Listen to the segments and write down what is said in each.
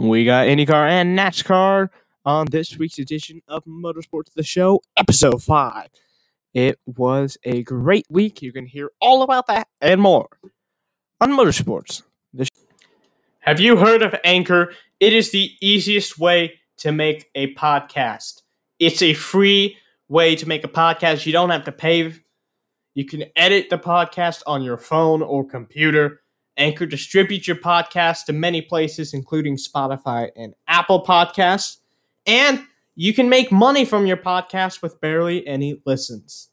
We got IndyCar and NASCAR on this week's edition of Motorsports the Show, episode 5. It was a great week. You can hear all about that and more on Motorsports. The Have you heard of Anchor? It is the easiest way to make a podcast. It's a free way to make a podcast. You don't have to pay. You can edit the podcast on your phone or computer. Anchor distributes your podcast to many places, including Spotify and Apple Podcasts. And you can make money from your podcast with barely any listens.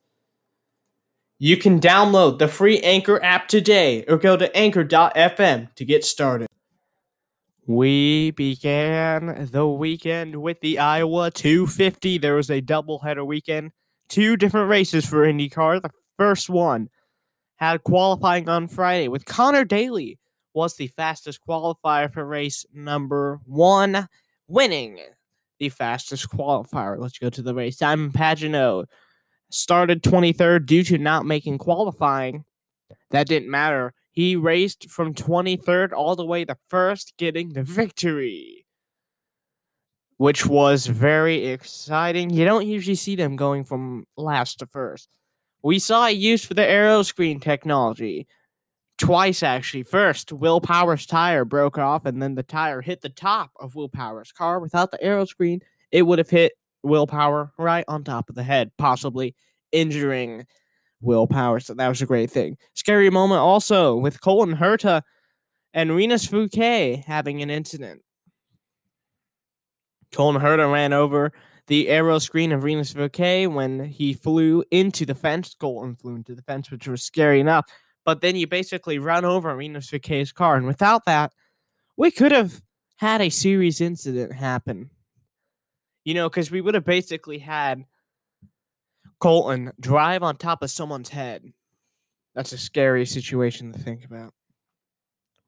You can download the free Anchor app today or go to anchor.fm to get started. We began the weekend with the Iowa 250. There was a doubleheader weekend, two different races for IndyCar. The first one had qualifying on Friday with Connor Daly was the fastest qualifier for race number one, winning the fastest qualifier. Let's go to the race. Simon Pagenaud started 23rd due to not making qualifying. That didn't matter. He raced from 23rd all the way to first, getting the victory, which was very exciting. You don't usually see them going from last to first. We saw it used for the aero screen technology twice, actually. First, Will Power's tire broke off, and then the tire hit the top of Will Power's car. Without the aero screen, it would have hit Will Power right on top of the head, possibly injuring Will Power. So that was a great thing. Scary moment also with Colton Herta and Rinus VeeKay having an incident. Colton Herta ran over the aero screen of Rinus VeeKay when he flew into the fence. Colton flew into the fence, which was scary enough. But then you basically run over Rinus VeeKay's car. And without that, we could have had a serious incident happen. You know, because we would have basically had Colton drive on top of someone's head. That's a scary situation to think about.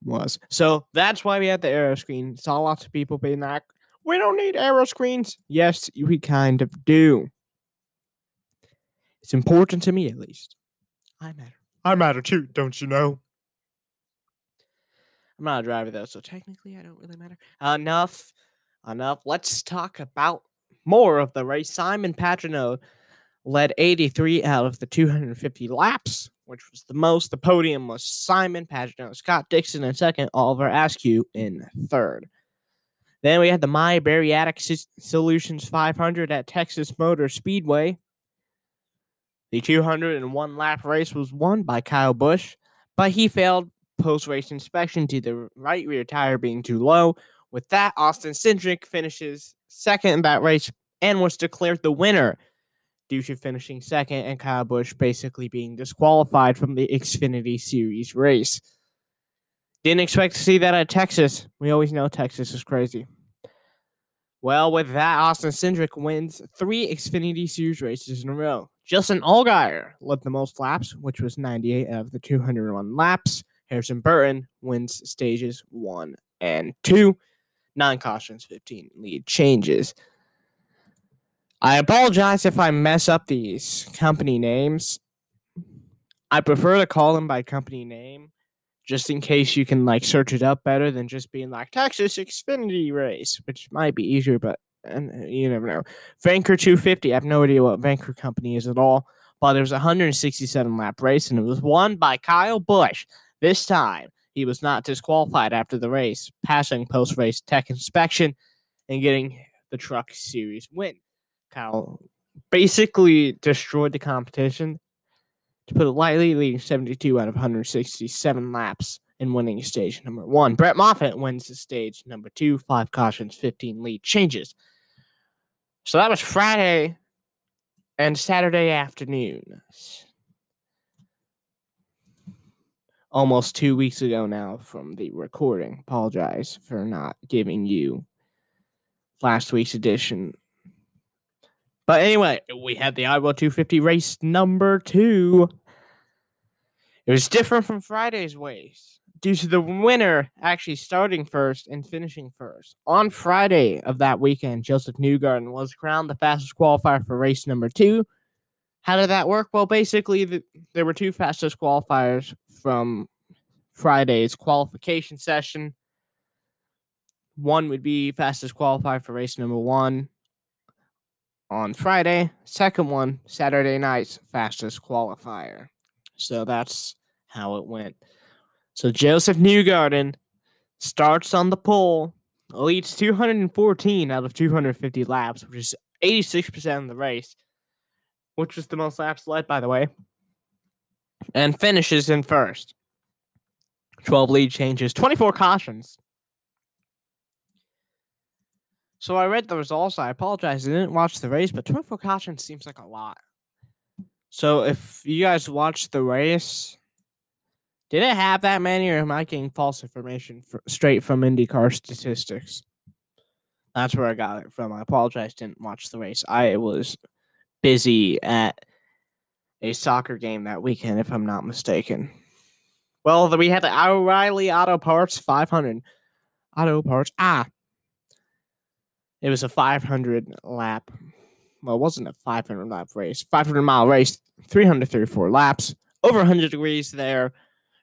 Was. So that's why we had the aero screen. Saw lots of people being like, we don't need aero screens. Yes, we kind of do. It's important to me, at least. I matter. I matter too, don't you know? I'm not a driver though, so technically I don't really matter. Enough. Enough. Let's talk about more of the race. Simon Pagenaud led 83 out of the 250 laps, which was the most. The podium was Simon Pagenaud, Scott Dixon in second, Oliver Askew in third. Then we had the My Bariatric Solutions 500 at Texas Motor Speedway. The 201 lap race was won by Kyle Busch, but he failed post race inspection due to the right rear tire being too low. With that, Austin Cindric finishes second in that race and was declared the winner due to finishing second and Kyle Busch basically being disqualified from the Xfinity Series race. Didn't expect to see that at Texas. We always know Texas is crazy. Well, with that, Austin Cindric wins three Xfinity Series races in a row. Justin Allgaier led the most laps, which was 98 out of the 201 laps. Harrison Burton wins stages one and two. Nine cautions, 15 lead changes. I apologize if I mess up these company names. I prefer to call them by company name just in case you can like search it up better than just being like Texas Xfinity race, which might be easier, but and uh, you never know. Vankor 250, I have no idea what Vankor company is at all, but there was a 167 lap race and it was won by Kyle Busch. This time, he was not disqualified after the race, passing post race tech inspection and getting the truck series win. Kyle basically destroyed the competition to put it lightly, leading 72 out of 167 laps and winning stage number one. Brett Moffitt wins the stage number two, five cautions, 15 lead changes. So that was Friday and Saturday afternoon. Almost two weeks ago now from the recording. Apologize for not giving you last week's edition. But anyway, we had the Iowa 250 race number two. It was different from Friday's race due to the winner actually starting first and finishing first. On Friday of that weekend, Josef Newgarden was crowned the fastest qualifier for race number two. How did that work? Well, basically, the, there were two fastest qualifiers from Friday's qualification session. One would be fastest qualifier for race number one on Friday. Second one, Saturday night's fastest qualifier. So that's how it went. So Josef Newgarden starts on the pole, leads 214 out of 250 laps, which is 86% of the race, which was the most laps led, by the way, and finishes in first. 12 lead changes, 24 cautions. So I read the results. I apologize. I didn't watch the race, but 24 caution seems like a lot. So if you guys watched the race, did it have that many, or am I getting false information for, straight from IndyCar statistics? That's where I got it from. I apologize. Didn't watch the race. I was busy at a soccer game that weekend, if I'm not mistaken. Well, we had the O'Reilly Auto Parts 500 Auto Parts. Ah, it was a 500 lap. Well, it wasn't a 500 lap race. 500 mile race, 334 laps, over 100 degrees there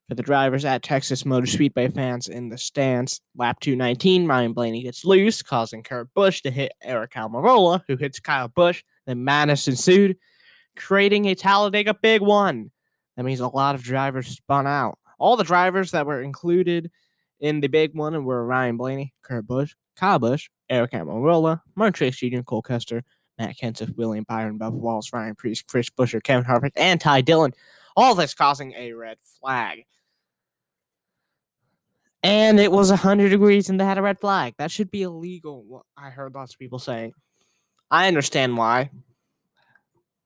for the drivers at Texas Motor Speedway fans in the stands. Lap 219, Ryan Blaney gets loose, causing Kurt Busch to hit Aric Almirola, who hits Kyle Busch. Then madness ensued, creating a Talladega Big One. That means a lot of drivers spun out. All the drivers that were included in the Big One were Ryan Blaney, Kurt Busch, Kyle Busch, Aric Almirola, Martin Truex Jr., Cole Custer, Matt Kenseth, William Byron, Bubba Wallace, Ryan Preece, Chris Buescher, Kevin Harvick, and Ty Dillon. All this causing a red flag. And it was 100 degrees and they had a red flag. That should be illegal. I heard lots of people saying. I understand why. It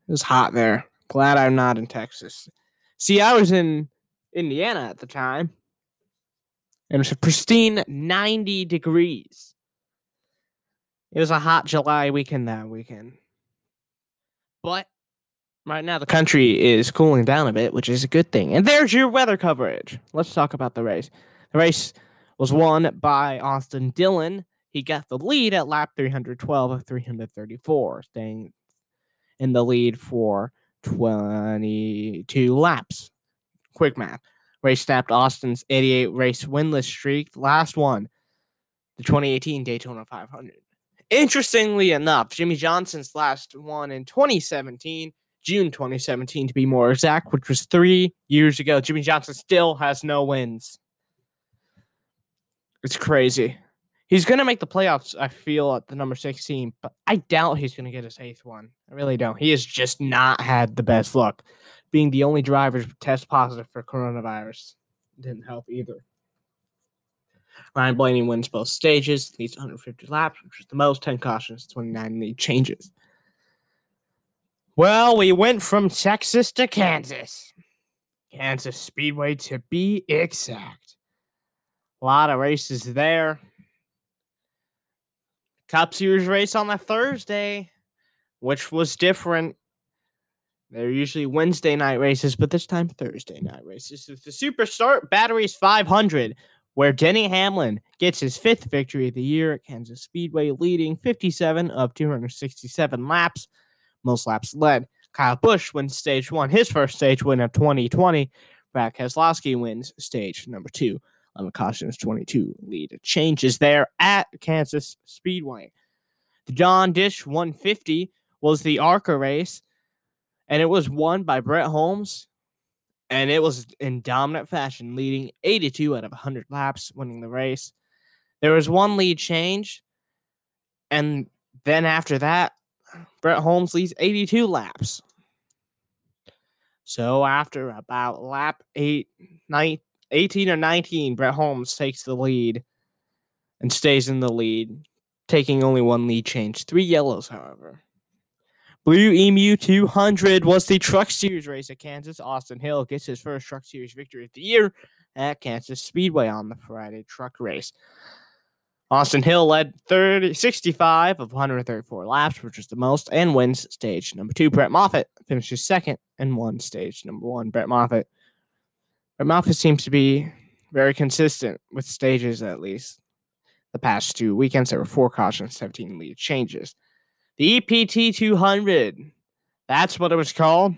was hot there. Glad I'm not in Texas. See, I was in Indiana at the time. And it was a pristine 90 degrees. It was a hot July weekend that weekend. But right now the country is cooling down a bit, which is a good thing. And there's your weather coverage. Let's talk about the race. The race was won by Austin Dillon. He got the lead at lap 312 of 334, staying in the lead for 22 laps. Quick math. Race snapped Austin's 88 race winless streak. Last one, the 2018 Daytona 500. Interestingly enough, Jimmie Johnson's last one in 2017, June 2017 to be more exact, which was three years ago. Jimmie Johnson still has no wins. It's crazy. He's going to make the playoffs, I feel, at the number 16, but I doubt he's going to get his eighth one. I really don't. He has just not had the best luck. Being the only driver to test positive for coronavirus didn't help either. Ryan Blaney wins both stages, leads 150 laps, which is the most, 10 cautions, 29 lead changes. Well, we went from Texas to Kansas. Kansas Speedway to be exact. A lot of races there. Cup Series race on a Thursday, which was different. They're usually Wednesday night races, but this time Thursday night races. It's the Superstart Batteries 500, where Denny Hamlin gets his fifth victory of the year at Kansas Speedway, leading 57 of 267 laps, most laps led. Kyle Busch wins stage one, his first stage win of 2020. Brad Keselowski wins stage number two on the cautions 22 lead changes there at Kansas Speedway. The John Dish 150 was the ARCA race, and it was won by Brett Holmes and it was in dominant fashion, leading 82 out of 100 laps, winning the race. There was one lead change, and then after that, Brett Holmes leads 82 laps. So after about lap eight, nine, 18 or 19, Brett Holmes takes the lead and stays in the lead, taking only one lead change. Three yellows, however. Blue Emu 200 was the Truck Series race at Kansas. Austin Hill gets his first Truck Series victory of the year at Kansas Speedway on the Friday truck race. Austin Hill led 30, 65 of 134 laps, which was the most, and wins stage number two. Brett Moffitt finishes second and won stage number one. Brett Moffitt. Brett Moffitt seems to be very consistent with stages, at least. The past two weekends, there were four cautions, 17 lead changes. The EPT 200. That's what it was called.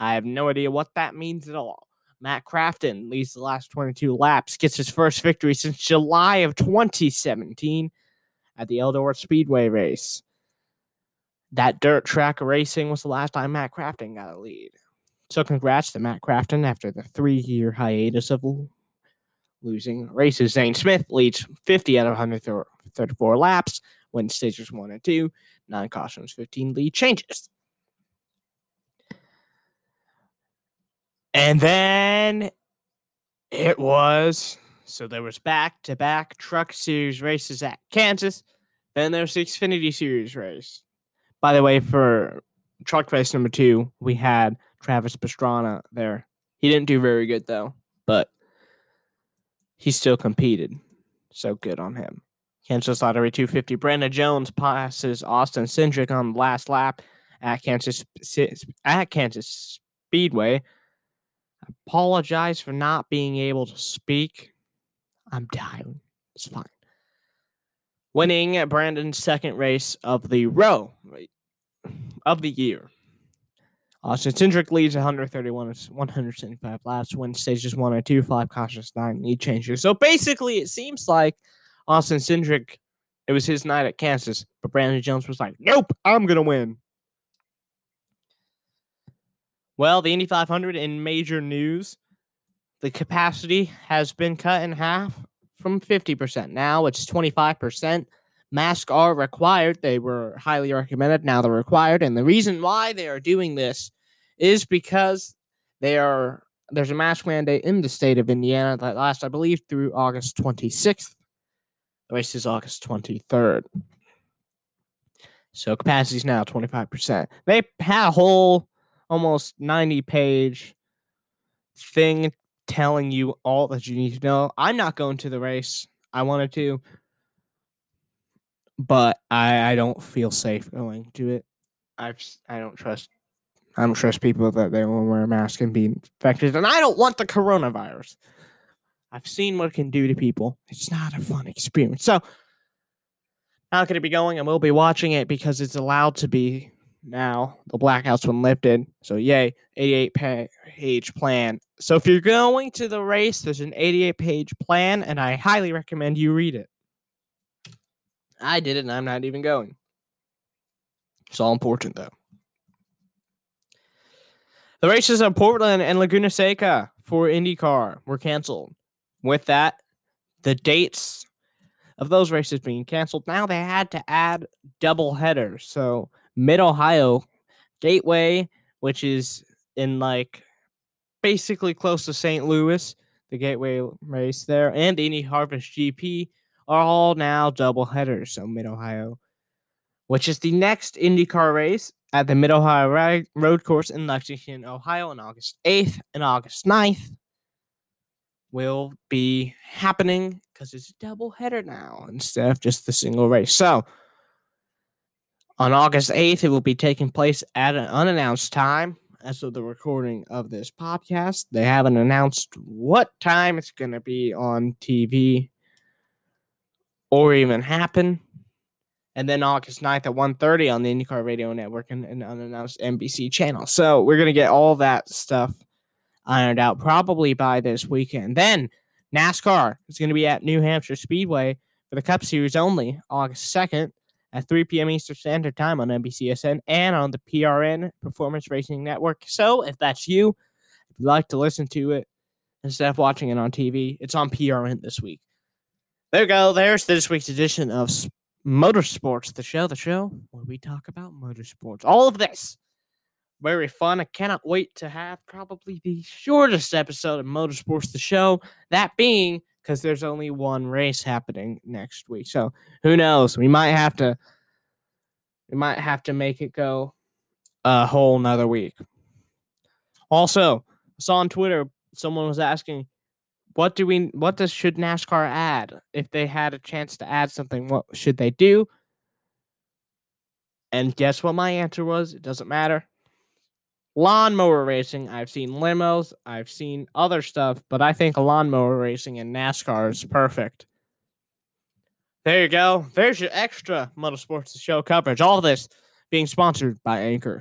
I have no idea what that means at all. Matt Crafton leads the last 22 laps, gets his first victory since July of 2017 at the Eldora Speedway race. That dirt track racing was the last time Matt Crafton got a lead. So congrats to Matt Crafton after the three-year hiatus of losing races. Zane Smith leads 50 out of 134 laps, wins stages one and two, nine cautions, 15 lead changes. And then it was so there was back to back truck series races at Kansas. Then there's the Xfinity Series race. By the way, for truck race number two, we had Travis Pastrana there. He didn't do very good though, but he still competed. So good on him. Kansas Lottery 250. Brandon Jones passes Austin Cindric on the last lap at Kansas at Kansas Speedway apologize for not being able to speak. I'm dying. It's fine. Winning Brandon's second race of the row of the year. Austin Cindric leads 131 175 laps, wins stages one and two, five cautious, nine lead changes. So basically, it seems like Austin Cindric, it was his night at Kansas, but Brandon Jones was like, nope, I'm going to win. Well, the Indy 500 in major news, the capacity has been cut in half from 50%. Now it's 25%. Masks are required. They were highly recommended. Now they're required. And the reason why they are doing this is because they are there's a mask mandate in the state of Indiana that lasts, I believe, through August 26th. The race is August 23rd. So capacity is now 25%. They had a whole almost 90 page thing telling you all that you need to know. I'm not going to the race. I wanted to, but I, I don't feel safe going to it. I've I don't trust I don't trust people that they will wear a mask and be infected, and I don't want the coronavirus. I've seen what it can do to people. It's not a fun experience. So, not going to be going. I will be watching it because it's allowed to be now. The blackouts been lifted. So, yay, 88 page plan. So, if you're going to the race, there's an 88 page plan, and I highly recommend you read it. I did it, and I'm not even going. It's all important, though. The races of Portland and Laguna Seca for IndyCar were canceled. With that, the dates of those races being canceled, now they had to add double headers. So Mid Ohio Gateway, which is in like basically close to St. Louis, the Gateway race there, and Indy Harvest GP are all now double headers. So Mid Ohio, which is the next IndyCar race at the Mid Ohio Road Course in Lexington, Ohio, on August 8th and August 9th, will be happening because it's a double header now instead of just the single race. So on August 8th, it will be taking place at an unannounced time. As of the recording of this podcast, they haven't announced what time it's going to be on TV or even happen. And then August 9th at 1.30 on the IndyCar Radio Network and an unannounced NBC channel. So we're going to get all that stuff ironed out probably by this weekend. Then NASCAR is going to be at New Hampshire Speedway for the Cup Series only August 2nd at 3 p.m. Eastern Standard Time on NBCSN and on the PRN Performance Racing Network. So if that's you, if you like to listen to it instead of watching it on TV, it's on PRN this week. There go. There's this week's edition of Motorsports, the show, the show where we talk about motorsports. All of this very fun. I cannot wait to have probably the shortest episode of Motorsports, the show. That being because there's only one race happening next week. So who knows? We might have to we might have to make it go a whole nother week. Also, I saw on Twitter someone was asking, what do we what does should NASCAR add? If they had a chance to add something, what should they do? And guess what my answer was? It doesn't matter lawnmower racing. I've seen limos, I've seen other stuff, but I think lawnmower racing and NASCAR is perfect. There you go. There's your extra Motorsports Show coverage. All this being sponsored by Anchor.